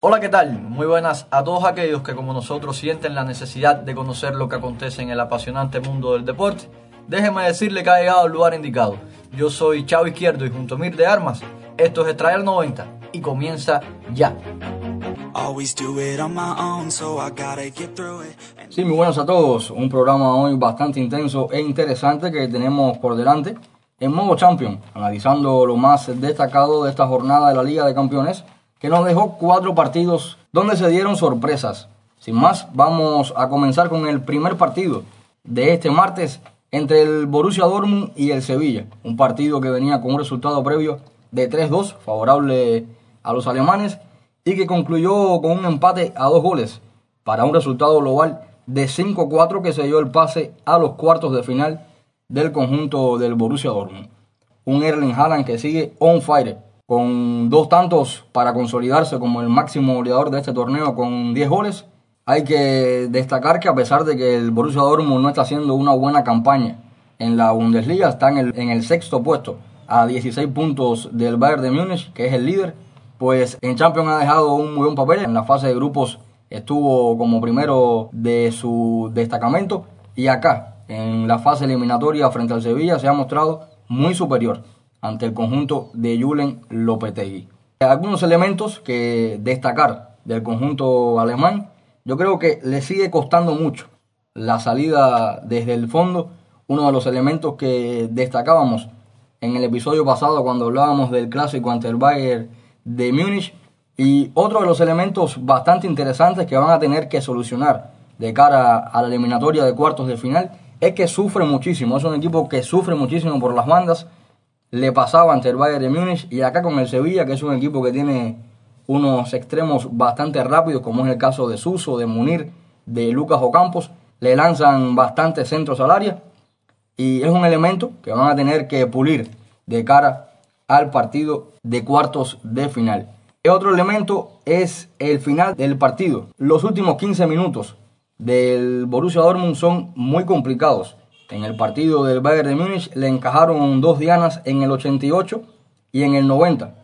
Hola, ¿qué tal? Muy buenas a todos aquellos que como nosotros sienten la necesidad de conocer lo que acontece en el apasionante mundo del deporte. Déjeme decirle que ha llegado al lugar indicado. Yo soy Chavo Izquierdo y junto a Mir de Armas, esto es Extraer 90 y comienza ya. Sí, muy buenos a todos. Un programa hoy bastante intenso e interesante que tenemos por delante en modo champion, analizando lo más destacado de esta jornada de la Liga de Campeones, que nos dejó cuatro partidos donde se dieron sorpresas. Sin más, vamos a comenzar con el primer partido de este martes entre el Borussia Dortmund y el Sevilla, un partido que venía con un resultado previo de 3-2 favorable a los alemanes y que concluyó con un empate a dos goles para un resultado global de 5-4 que se dio el pase a los cuartos de final del conjunto del Borussia Dortmund. Un Erling Haaland que sigue on fire, con dos tantos para consolidarse como el máximo goleador de este torneo con 10 goles. Hay que destacar que a pesar de que el Borussia Dortmund no está haciendo una buena campaña en la Bundesliga, está en el, en el sexto puesto, a 16 puntos del Bayern de Múnich, que es el líder, pues en Champions ha dejado un muy buen papel. En la fase de grupos estuvo como primero de su destacamento y acá en la fase eliminatoria frente al Sevilla se ha mostrado muy superior ante el conjunto de Julen Lopetegui. Algunos elementos que destacar del conjunto alemán, yo creo que le sigue costando mucho la salida desde el fondo, uno de los elementos que destacábamos en el episodio pasado cuando hablábamos del clásico ante el Bayern de Múnich y otro de los elementos bastante interesantes que van a tener que solucionar de cara a la eliminatoria de cuartos de final es que sufre muchísimo, es un equipo que sufre muchísimo por las bandas, le pasaba ante el Bayern de Múnich y acá con el Sevilla, que es un equipo que tiene unos extremos bastante rápidos, como es el caso de Suso, de Munir, de Lucas Ocampos, le lanzan bastantes centros al área y es un elemento que van a tener que pulir de cara al partido de cuartos de final. Otro elemento es el final del partido. Los últimos 15 minutos del Borussia Dortmund son muy complicados. En el partido del Bayern de Múnich le encajaron dos dianas en el 88 y en el 90.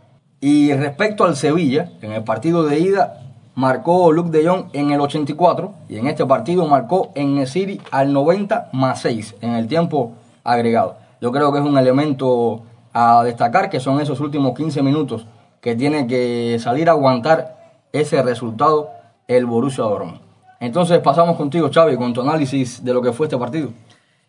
Y respecto al Sevilla, en el partido de ida marcó Luke de Jong en el 84 y en este partido marcó en City al 90 más 6 en el tiempo agregado. Yo creo que es un elemento a destacar que son esos últimos 15 minutos que tiene que salir a aguantar ese resultado el Borussia Dortmund. Entonces pasamos contigo, Xavi, con tu análisis de lo que fue este partido.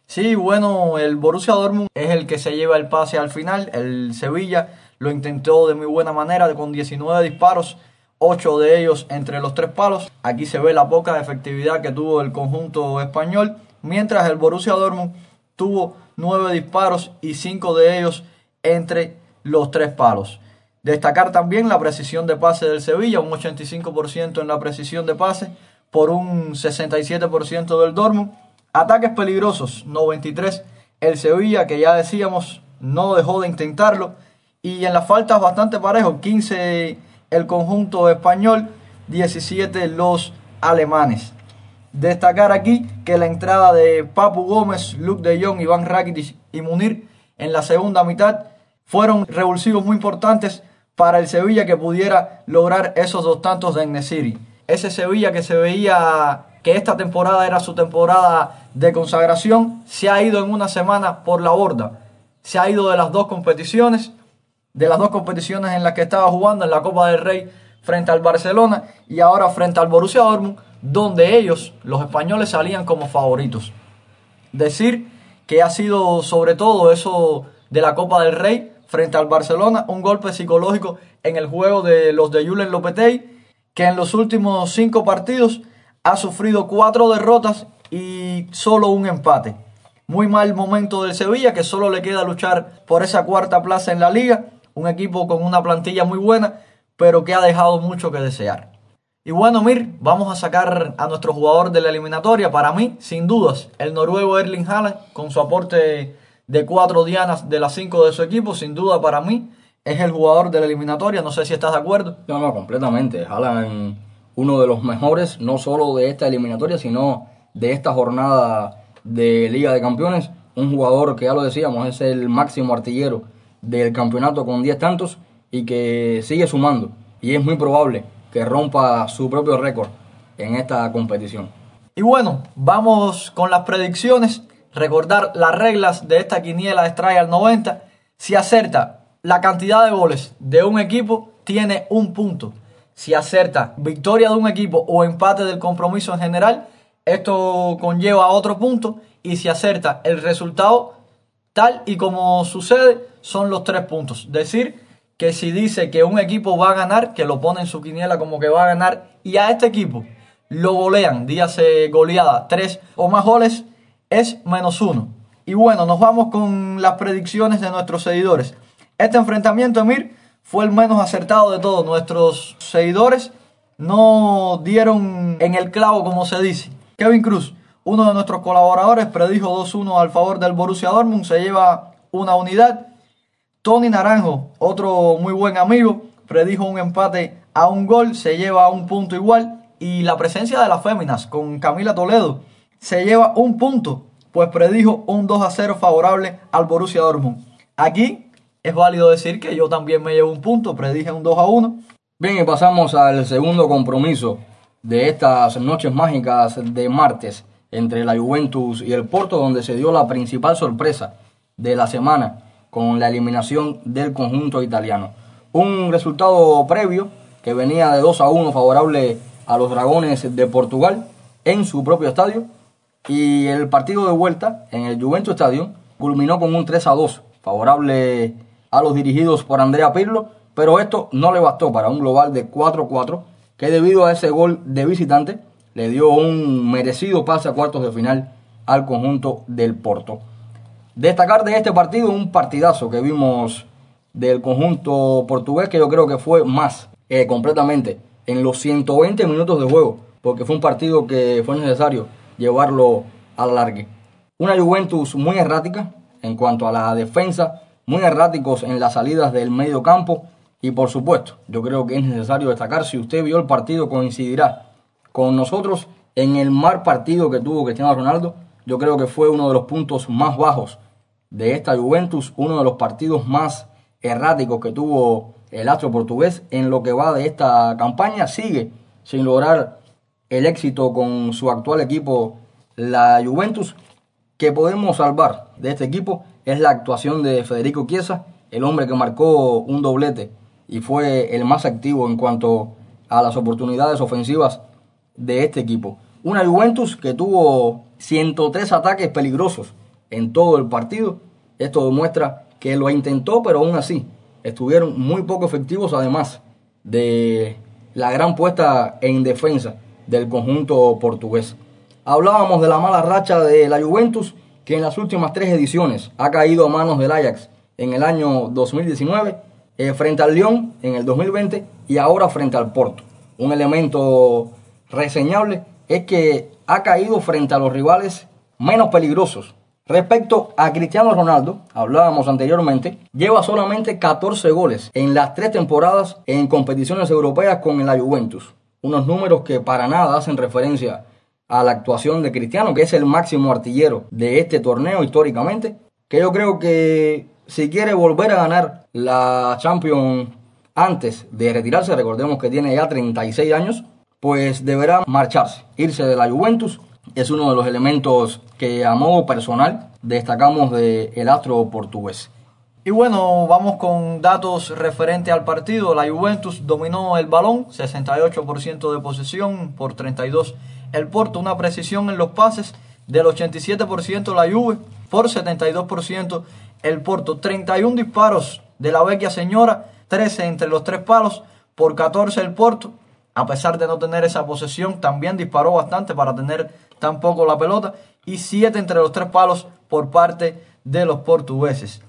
Sí, bueno, el Borussia Dortmund es el que se lleva el pase al final. El Sevilla lo intentó de muy buena manera con 19 disparos, 8 de ellos entre los tres palos. Aquí se ve la poca efectividad que tuvo el conjunto español, mientras el Borussia Dortmund tuvo 9 disparos y 5 de ellos entre los tres palos. Destacar también la precisión de pase del Sevilla, un 85% en la precisión de pase, por un 67% del Dortmund. Ataques peligrosos, 93 el Sevilla, que ya decíamos, no dejó de intentarlo. Y en las faltas bastante parejos, 15 el conjunto español, 17 los alemanes. Destacar aquí que la entrada de Papu Gómez, Luke de Jong, Iván Rakitic y Munir en la segunda mitad fueron revulsivos muy importantes para el Sevilla que pudiera lograr esos dos tantos de Enesiri ese Sevilla que se veía que esta temporada era su temporada de consagración, se ha ido en una semana por la borda. Se ha ido de las dos competiciones, de las dos competiciones en las que estaba jugando, en la Copa del Rey frente al Barcelona y ahora frente al Borussia Dortmund, donde ellos, los españoles, salían como favoritos. Decir que ha sido sobre todo eso de la Copa del Rey frente al Barcelona, un golpe psicológico en el juego de los de Julen Lopetegui que en los últimos cinco partidos ha sufrido cuatro derrotas y solo un empate. Muy mal momento del Sevilla, que solo le queda luchar por esa cuarta plaza en la liga. Un equipo con una plantilla muy buena, pero que ha dejado mucho que desear. Y bueno, Mir, vamos a sacar a nuestro jugador de la eliminatoria. Para mí, sin dudas, el noruego Erling Haaland, con su aporte de cuatro dianas de las cinco de su equipo, sin duda para mí, es el jugador de la eliminatoria. No sé si estás de acuerdo. No, no, completamente. Haaland, uno de los mejores, no solo de esta eliminatoria, sino de esta jornada de Liga de Campeones. Un jugador que ya lo decíamos, es el máximo artillero del campeonato con 10 tantos y que sigue sumando. Y es muy probable que rompa su propio récord en esta competición. Y bueno, vamos con las predicciones. Recordar las reglas de esta quiniela de al 90. Si acerta la cantidad de goles de un equipo, tiene un punto. Si acerta victoria de un equipo o empate del compromiso en general, esto conlleva otro punto. Y si acerta el resultado tal y como sucede, son los tres puntos. Decir que si dice que un equipo va a ganar, que lo pone en su quiniela como que va a ganar, y a este equipo lo golean, dígase goleada, tres o más goles, es menos uno. Y bueno, nos vamos con las predicciones de nuestros seguidores. Este enfrentamiento, Emir, fue el menos acertado de todos. Nuestros seguidores no dieron en el clavo, como se dice. Kevin Cruz, uno de nuestros colaboradores, predijo 2-1 al favor del Borussia Dortmund, se lleva una unidad. Tony Naranjo, otro muy buen amigo, predijo un empate a un gol, se lleva un punto igual. Y la presencia de las féminas con Camila Toledo se lleva un punto, pues predijo un 2 a 0 favorable al Borussia Dortmund. Aquí es válido decir que yo también me llevo un punto, predije un 2 a 1. Bien, y pasamos al segundo compromiso de estas noches mágicas de martes entre la Juventus y el Porto, donde se dio la principal sorpresa de la semana con la eliminación del conjunto italiano. Un resultado previo que venía de 2 a 1 favorable a los Dragones de Portugal en su propio estadio y el partido de vuelta en el Juventus Stadium culminó con un 3 a 2 favorable a los dirigidos por Andrea Pirlo, pero esto no le bastó para un global de 4-4 que debido a ese gol de visitante le dio un merecido pase a cuartos de final al conjunto del Porto. Destacar de este partido un partidazo que vimos del conjunto portugués que yo creo que fue más eh, completamente en los 120 minutos de juego, porque fue un partido que fue necesario llevarlo al largue. Una Juventus muy errática en cuanto a la defensa, muy erráticos en las salidas del medio campo y por supuesto, yo creo que es necesario destacar, si usted vio el partido coincidirá con nosotros en el mal partido que tuvo Cristiano Ronaldo, yo creo que fue uno de los puntos más bajos de esta Juventus, uno de los partidos más erráticos que tuvo el astro portugués en lo que va de esta campaña. Sigue sin lograr el éxito con su actual equipo, la Juventus. Que podemos salvar de este equipo es la actuación de Federico Chiesa, el hombre que marcó un doblete y fue el más activo en cuanto a las oportunidades ofensivas de este equipo. Una Juventus que tuvo 103 ataques peligrosos en todo el partido. Esto demuestra que lo intentó, pero aún así estuvieron muy poco efectivos, además de la gran puesta en defensa del conjunto portugués. Hablábamos de la mala racha de la Juventus, que en las últimas tres ediciones ha caído a manos del Ajax en el año 2019, eh, frente al Lyon en el 2020 y ahora frente al Porto. Un elemento reseñable es que ha caído frente a los rivales menos peligrosos Respecto a Cristiano Ronaldo, hablábamos anteriormente, lleva solamente 14 goles en las tres temporadas en competiciones europeas con la Juventus. Unos números que para nada hacen referencia a la actuación de Cristiano, que es el máximo artillero de este torneo históricamente, que yo creo que si quiere volver a ganar la Champions antes de retirarse, recordemos que tiene ya 36 años, pues deberá marcharse, irse de la Juventus es uno de los elementos que a modo personal destacamos del el astro portugués. Y bueno, vamos con datos referentes al partido. La Juventus dominó el balón, 68% de posesión por 32 el Porto, una precisión en los pases del 87% la Juve por 72% el Porto, 31 disparos de la vecchia señora, 13 entre los tres palos por 14 el Porto, a pesar de no tener esa posesión, también disparó bastante para tener tan poco la pelota. Y 7 entre los tres palos por parte de los portugueses.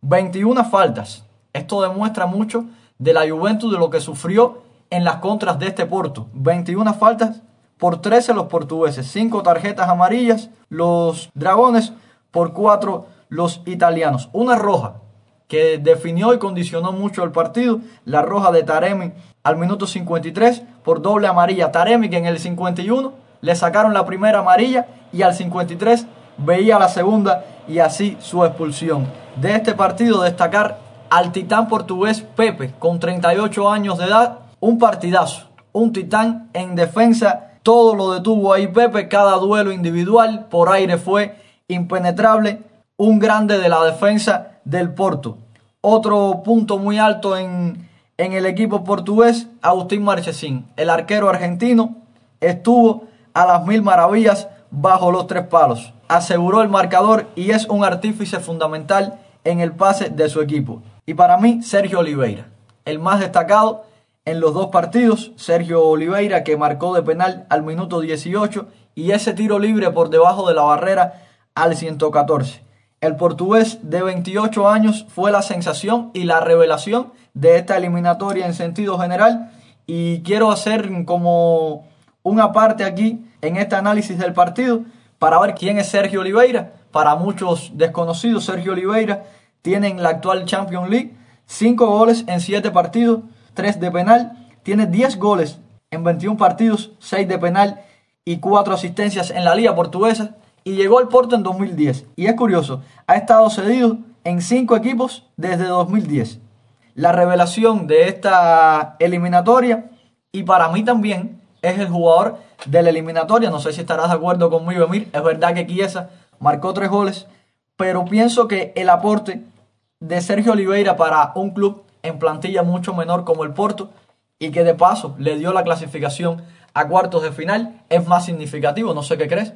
21 faltas. Esto demuestra mucho de la Juventus, de lo que sufrió en las contras de este Porto. 21 faltas por 13 los portugueses. 5 tarjetas amarillas los dragones por 4 los italianos. Una roja que definió y condicionó mucho el partido. La roja de Taremi al minuto 53 por doble amarilla. Taremi que en el 51 le sacaron la primera amarilla y al 53 veía la segunda y así su expulsión. De este partido destacar al titán portugués Pepe con 38 años de edad. Un partidazo. un titán en defensa. Todo lo detuvo ahí Pepe, cada duelo individual por aire fue impenetrable. Un grande de la defensa del Porto. Otro punto muy alto en, en el equipo portugués, Agustín Marchesín. El arquero argentino estuvo a las mil maravillas bajo los tres palos. Aseguró el marcador y es un artífice fundamental en el pase de su equipo. Y para mí, Sergio Oliveira, el más destacado en los dos partidos. Sergio Oliveira que marcó de penal al minuto 18 y ese tiro libre por debajo de la barrera al 114. El portugués de 28 años fue la sensación y la revelación de esta eliminatoria en sentido general y quiero hacer como una parte aquí en este análisis del partido para ver quién es Sergio Oliveira. Para muchos desconocidos, Sergio Oliveira tiene en la actual Champions League 5 goles en 7 partidos, 3 de penal, tiene 10 goles en 21 partidos, 6 de penal y 4 asistencias en la liga portuguesa y llegó al Porto en 2010. Y es curioso, ha estado cedido en cinco equipos desde 2010. La revelación de esta eliminatoria y para mí también es el jugador de la eliminatoria. No sé si estarás de acuerdo conmigo, Emir. Es verdad que Chiesa marcó tres goles, pero pienso que el aporte de Sergio Oliveira para un club en plantilla mucho menor como el Porto y que de paso le dio la clasificación a cuartos de final es más significativo. No sé qué crees.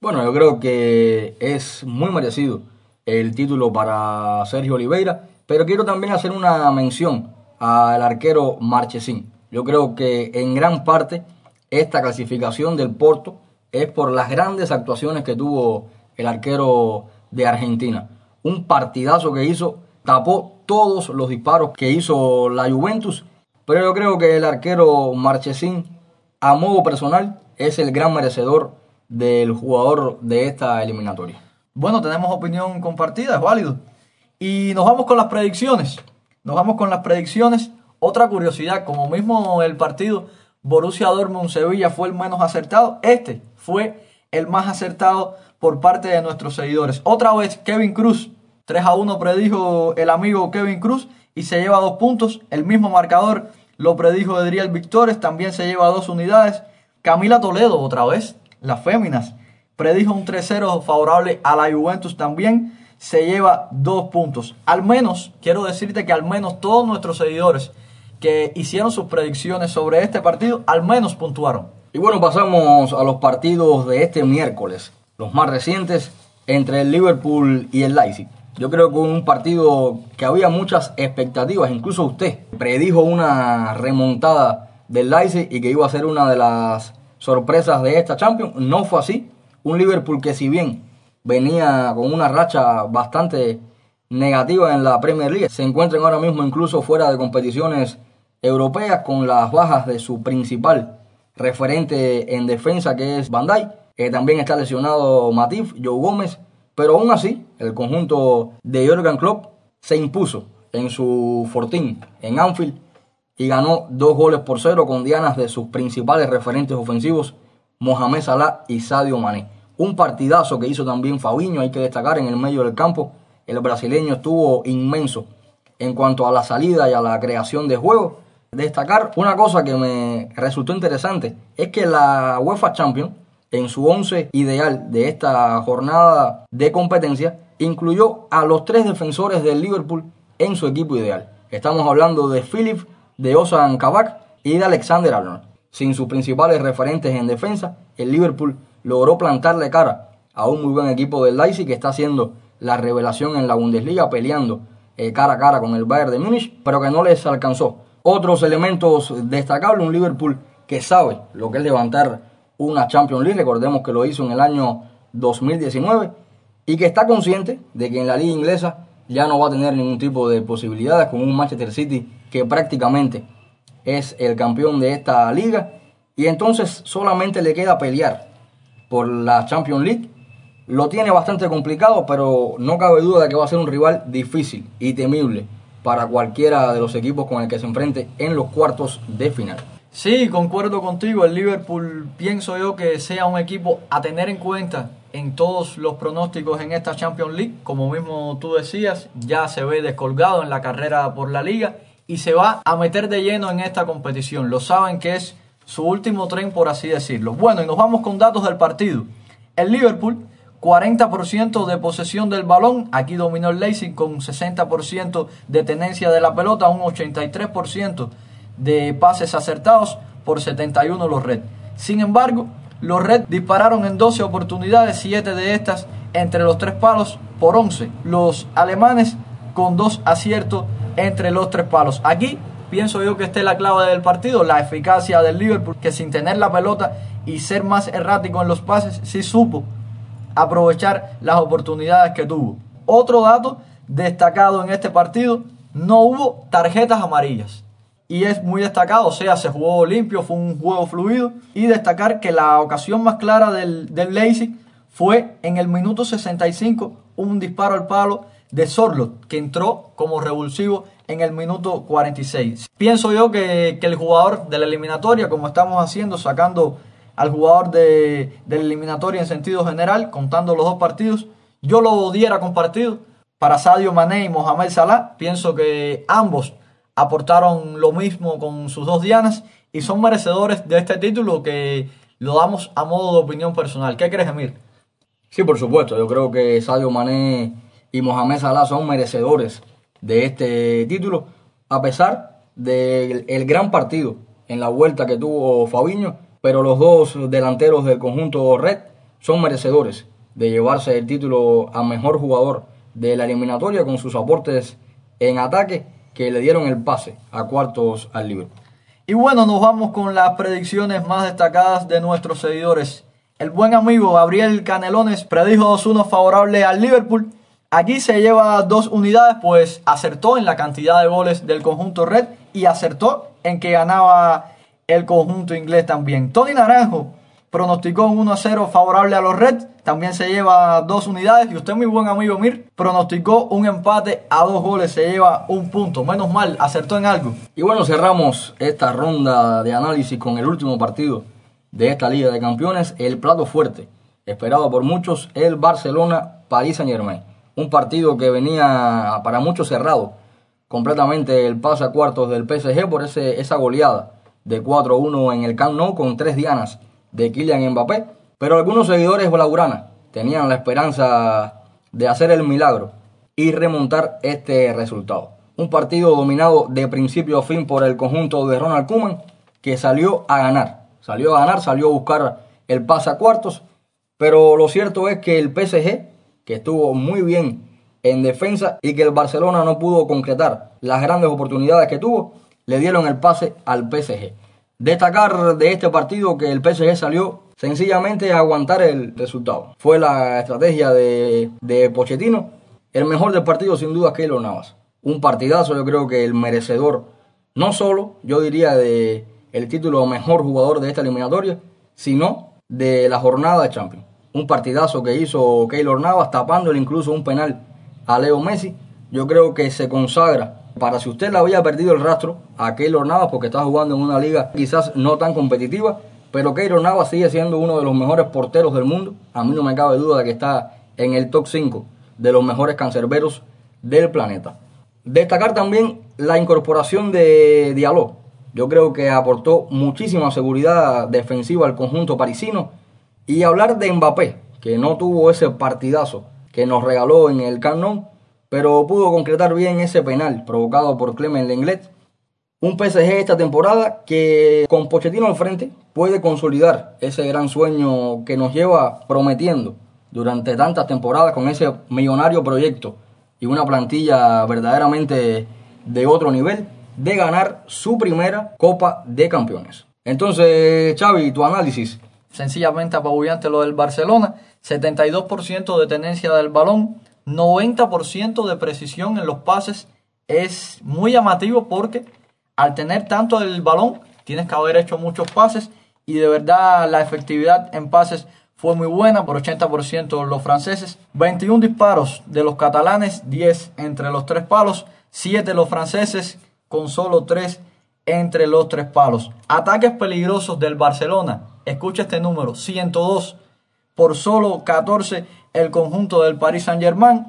Bueno, yo creo que es muy merecido el título para Sergio Oliveira, pero quiero también hacer una mención al arquero Marchesín. Yo creo que en gran parte esta clasificación del Porto es por las grandes actuaciones que tuvo el arquero de Argentina. Un partidazo que hizo, tapó todos los disparos que hizo la Juventus, pero yo creo que el arquero Marchesín, a modo personal, es el gran merecedor del jugador de esta eliminatoria. Bueno, tenemos opinión compartida, es válido. Y nos vamos con las predicciones. Nos vamos con las predicciones. Otra curiosidad, como mismo el partido Borussia Dortmund Sevilla fue el menos acertado, este fue el más acertado por parte de nuestros seguidores. Otra vez Kevin Cruz, 3 a 1 predijo el amigo Kevin Cruz y se lleva dos puntos. El mismo marcador lo predijo Edriel Victores, también se lleva dos unidades. Camila Toledo, otra vez, las féminas. Predijo un 3-0 favorable a la Juventus también. Se lleva dos puntos. Al menos, quiero decirte que al menos todos nuestros seguidores que hicieron sus predicciones sobre este partido, al menos puntuaron. Y bueno, pasamos a los partidos de este miércoles. Los más recientes entre el Liverpool y el Leipzig. Yo creo que un partido que había muchas expectativas, incluso usted predijo una remontada del Leipzig y que iba a ser una de las sorpresas de esta Champions. No fue así. Un Liverpool que si bien venía con una racha bastante negativa en la Premier League, se encuentran ahora mismo incluso fuera de competiciones europeas con las bajas de su principal referente en defensa que es Bandai. que también está lesionado Matif, Joe Gómez, pero aún así el conjunto de Jürgen Klopp se impuso en su fortín en Anfield y ganó dos goles por cero con dianas de sus principales referentes ofensivos, Mohamed Salah y Sadio Mané. Un partidazo que hizo también Fabinho, hay que destacar en el medio del campo. El brasileño estuvo inmenso en cuanto a la salida y a la creación de juego. Destacar una cosa que me resultó interesante es que la UEFA Champions, en su once ideal de esta jornada de competencia, incluyó a los tres defensores del Liverpool en su equipo ideal. Estamos hablando de Philip de Ozan Kabak y de Alexander Arnold. Sin sus principales referentes en defensa, el Liverpool logró plantarle cara a un muy buen equipo del Leipzig que está haciendo la revelación en la Bundesliga, peleando eh, cara a cara con el Bayern de Múnich, pero que no les alcanzó. Otros elementos destacables, un Liverpool que sabe lo que es levantar una Champions League, recordemos que lo hizo en el año 2019, y que está consciente de que en la liga inglesa ya no va a tener ningún tipo de posibilidades con un Manchester City que prácticamente es el campeón de esta liga y entonces solamente le queda pelear por la Champions League. Lo tiene bastante complicado, pero no cabe duda de que va a ser un rival difícil y temible para cualquiera de los equipos con el que se enfrente en los cuartos de final. Sí, concuerdo contigo. El Liverpool pienso yo que sea un equipo a tener en cuenta en todos los pronósticos en esta Champions League. Como mismo tú decías, ya se ve descolgado en la carrera por la liga y se va a meter de lleno en esta competición. Lo saben que es su último tren, por así decirlo. Bueno, y nos vamos con datos del partido. El Liverpool, 40% de posesión del balón. Aquí dominó el Leipzig con 60% de tenencia de la pelota, un 83% de pases acertados por 71 los Red. Sin embargo, los Red dispararon en 12 oportunidades, 7 de estas entre los tres palos por 11. Los alemanes con dos aciertos entre los tres palos. Aquí pienso yo que esta es la clave del partido, la eficacia del Liverpool, que sin tener la pelota y ser más errático en los pases, sí supo aprovechar las oportunidades que tuvo. Otro dato destacado en este partido, no hubo tarjetas amarillas. Y es muy destacado, o sea, se jugó limpio, fue un juego fluido. Y destacar que la ocasión más clara del, del fue en el minuto 65, un disparo al palo de Sorlot, que entró como revulsivo en el minuto 46. Pienso yo que, que el jugador de la eliminatoria, como estamos haciendo, sacando al jugador de, de, la eliminatoria en sentido general, contando los dos partidos, yo lo diera compartido para Sadio Mané y Mohamed Salah. Pienso que ambos aportaron lo mismo con sus dos dianas y son merecedores de este título que lo damos a modo de opinión personal. ¿Qué crees, Emir? Sí, por supuesto. Yo creo que Sadio Mané y Mohamed Salah son merecedores de este título, a pesar del el gran partido en la vuelta que tuvo Fabiño, pero los dos delanteros del conjunto Red son merecedores de llevarse el título a mejor jugador de la eliminatoria con sus aportes en ataque que le dieron el pase a cuartos al Liverpool. Y bueno, nos vamos con las predicciones más destacadas de nuestros seguidores. El buen amigo Gabriel Canelones predijo 2-1 favorable al Liverpool. Aquí se lleva dos unidades, pues acertó en la cantidad de goles del conjunto red y acertó en que ganaba el conjunto inglés también. Tony Naranjo pronosticó un 1-0 favorable a los Reds, también se lleva dos unidades. Y usted, mi buen amigo Mir, pronosticó un empate a dos goles, se lleva un punto. Menos mal, acertó en algo. Y bueno, cerramos esta ronda de análisis con el último partido de esta Liga de Campeones, el plato fuerte, esperado por muchos, el Barcelona-París Saint-Germain. Un partido que venía para muchos cerrado, completamente el pase a cuartos del PSG por ese, esa goleada de 4-1 en el Camp Nou con tres dianas de Kylian Mbappé, pero algunos seguidores blaugrana tenían la esperanza de hacer el milagro y remontar este resultado. Un partido dominado de principio a fin por el conjunto de Ronald Koeman que salió a ganar, salió a ganar, salió a buscar el pase a cuartos, pero lo cierto es que el PSG, que estuvo muy bien en defensa y que el Barcelona no pudo concretar las grandes oportunidades que tuvo, le dieron el pase al PSG. Destacar de este partido que el PSG salió sencillamente a aguantar el resultado. Fue la estrategia de, Pochettino. El mejor del partido sin duda Keylor Navas. Un partidazo, yo creo que el merecedor, no solo, yo diría, de el título mejor jugador de esta eliminatoria, sino de la jornada de Champions. Un partidazo que hizo Keylor Navas, tapándole incluso un penal a Leo Messi. Yo creo que se consagra para si usted le había perdido el rastro a Keylor Navas porque está jugando en una liga quizás no tan competitiva, pero Keylor Navas sigue siendo uno de los mejores porteros del mundo. A mí no me cabe duda de que está en el top 5 de los mejores cancerberos del planeta. Destacar también la incorporación de Diallo. Yo creo que aportó muchísima seguridad defensiva al conjunto parisino. Y hablar de Mbappé, que no tuvo ese partidazo que nos regaló en el Camp pero pudo concretar bien ese penal provocado por Clement Lenglet. Un PSG esta temporada que con Pochettino al frente puede consolidar ese gran sueño que nos lleva prometiendo durante tantas temporadas con ese millonario proyecto y una plantilla verdaderamente de otro nivel de ganar su primera Copa de Campeones. Entonces, Xavi, tu análisis. Sencillamente apabullante lo del Barcelona, 72% de tenencia del balón, 90% de precisión en los pases es muy llamativo porque al tener tanto el balón tienes que haber hecho muchos pases y de verdad la efectividad en pases fue muy buena por 80% los franceses. 21 disparos de los catalanes, 10 entre los tres palos, 7 los franceses con solo 3 entre los tres palos. Ataques peligrosos del Barcelona, escucha este número, 102 por solo 14 el conjunto del Paris Saint-Germain.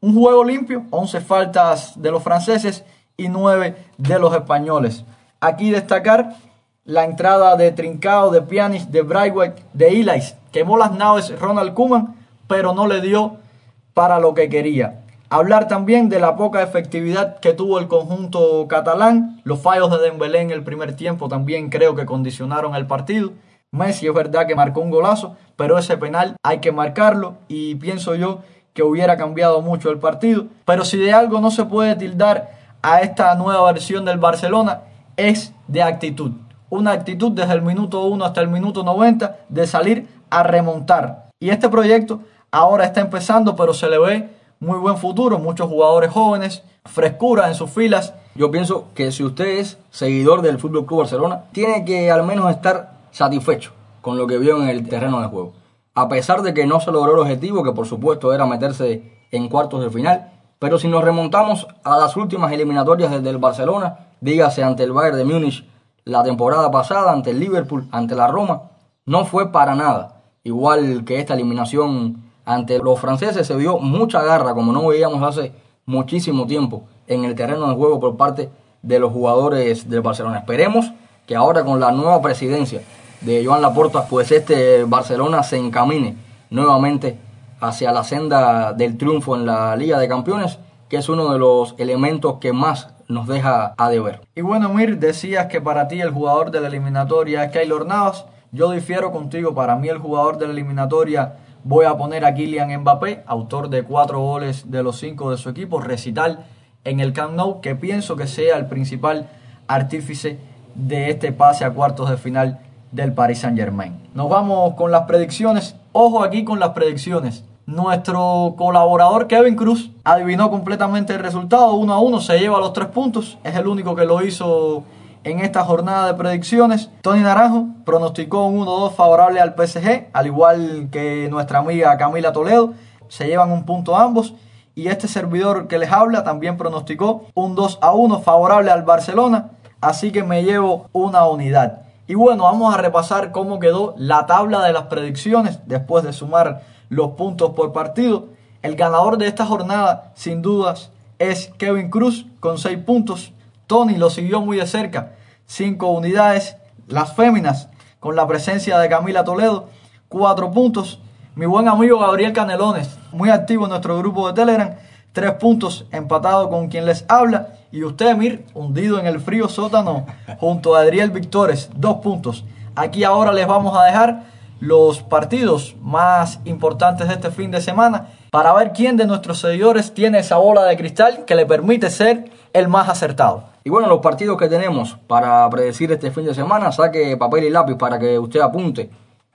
Un juego limpio, 11 faltas de los franceses y 9 de los españoles. Aquí destacar la entrada de Trincao, de Pjanic, de Braithwaite, de Elias. Quemó las naves Ronald Koeman, pero no le dio para lo que quería. Hablar también de la poca efectividad que tuvo el conjunto catalán. Los fallos de Dembélé en el primer tiempo también creo que condicionaron el partido. Messi es verdad que marcó un golazo, pero ese penal hay que marcarlo y pienso yo que hubiera cambiado mucho el partido. Pero si de algo no se puede tildar a esta nueva versión del Barcelona es de actitud. Una actitud desde el minuto 1 hasta el minuto 90 de salir a remontar. Y este proyecto ahora está empezando, pero se le ve muy buen futuro, muchos jugadores jóvenes, frescura en sus filas. Yo pienso que si usted es seguidor del Fútbol Club Barcelona, tiene que al menos estar satisfecho con lo que vio en el terreno de juego. A pesar de que no se logró el objetivo, que por supuesto era meterse en cuartos de final, pero si nos remontamos a las últimas eliminatorias desde el Barcelona, dígase ante el Bayern de Múnich la temporada pasada, ante el Liverpool, ante la Roma, no fue para nada. Igual que esta eliminación ante los franceses se vio mucha garra, como no veíamos hace muchísimo tiempo en el terreno de juego por parte de los jugadores del Barcelona. Esperemos que ahora con la nueva presidencia de Joan Laporta, pues este Barcelona se encamine nuevamente hacia la senda del triunfo en la Liga de Campeones, que es uno de los elementos que más nos deja a deber. Y bueno, Mir, decías que para ti el jugador de la eliminatoria es Keylor Navas. Yo difiero contigo, para mí el jugador de la eliminatoria voy a poner a Kylian Mbappé, autor de cuatro goles de los cinco de su equipo, recital en el Camp Nou, que pienso que sea el principal artífice de este pase a cuartos de final del Paris Saint Germain. Nos vamos con las predicciones. Ojo aquí con las predicciones. Nuestro colaborador Kevin Cruz adivinó completamente el resultado. Uno a uno se lleva los tres puntos. Es el único que lo hizo en esta jornada de predicciones. Tony Naranjo pronosticó un 1-2 favorable al PSG, al igual que nuestra amiga Camila Toledo. Se llevan un punto ambos. Y este servidor que les habla también pronosticó un 2 a 1 favorable al Barcelona. Así que me llevo una unidad. Y bueno, vamos a repasar cómo quedó la tabla de las predicciones después de sumar los puntos por partido. El ganador de esta jornada, sin dudas, es Kevin Cruz con 6 puntos. Tony lo siguió muy de cerca, 5 unidades. Las féminas, con la presencia de Camila Toledo, 4 puntos. Mi buen amigo Gabriel Canelones, muy activo en nuestro grupo de Telegram, 3 puntos, empatado con quien les habla. Y usted, Mir, hundido en el frío sótano, junto a Adriel Victores, 2 puntos. Aquí ahora les vamos a dejar los partidos más importantes de este fin de semana para ver quién de nuestros seguidores tiene esa bola de cristal que le permite ser el más acertado. Y bueno, los partidos que tenemos para predecir este fin de semana, saque papel y lápiz para que usted apunte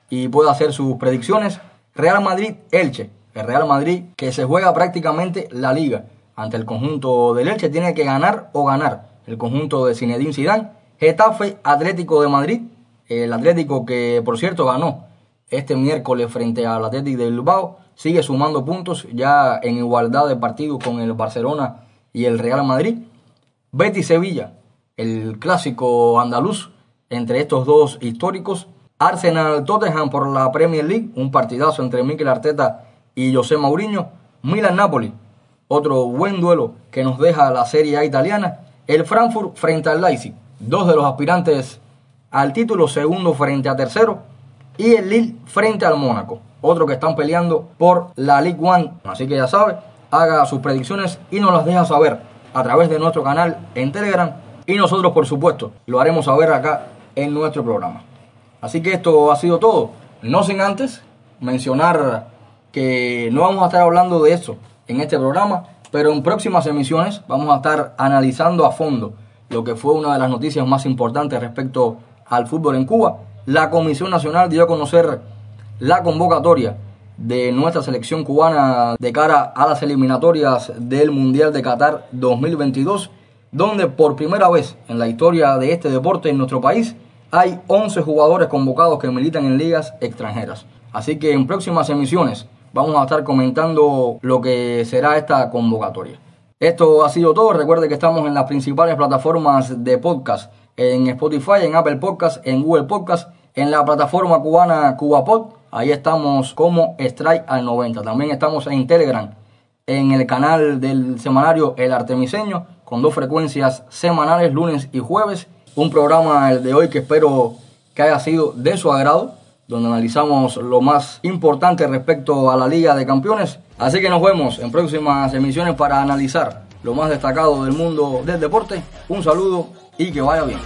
y pueda hacer sus predicciones. Real Madrid-Elche. El Real Madrid que se juega prácticamente la liga ante el conjunto del Elche tiene que ganar o ganar el conjunto de Zinedine Zidane. Getafe Atlético de Madrid, el Atlético que por cierto ganó este miércoles frente al Atlético de Bilbao. Sigue sumando puntos ya en igualdad de partidos con el Barcelona y el Real Madrid. Betis Sevilla, el clásico andaluz entre estos dos históricos. Arsenal Tottenham por la Premier League, un partidazo entre Mikel Arteta y José Mourinho. Milan Napoli, otro buen duelo que nos deja la Serie A italiana. El Frankfurt frente al Leipzig, dos de los aspirantes al título, segundo frente a tercero y el Lille frente al Mónaco. Otro que están peleando por la League One. Así que ya sabe, haga sus predicciones y nos las deja saber a través de nuestro canal en Telegram. Y nosotros, por supuesto, lo haremos saber acá en nuestro programa. Así que esto ha sido todo. No sin antes mencionar que no vamos a estar hablando de eso en este programa, pero en próximas emisiones vamos a estar analizando a fondo lo que fue una de las noticias más importantes respecto al fútbol en Cuba la Comisión Nacional dio a conocer la convocatoria de nuestra selección cubana de cara a las eliminatorias del Mundial de Qatar 2022, donde por primera vez en la historia de este deporte en nuestro país hay 11 jugadores convocados que militan en ligas extranjeras. Así que en próximas emisiones vamos a estar comentando lo que será esta convocatoria. Esto ha sido todo. Recuerde que estamos en las principales plataformas de podcast en Spotify, en Apple Podcast, en Google Podcast, en la plataforma cubana CubaPod. Ahí estamos como Strike al 90. También estamos en Telegram, en el canal del semanario El Artemiseño, con dos frecuencias semanales, lunes y jueves. Un programa el de hoy que espero que haya sido de su agrado, donde analizamos lo más importante respecto a la Liga de Campeones. Así que nos vemos en próximas emisiones para analizar lo más destacado del mundo del deporte. Un saludo y que vaya bien.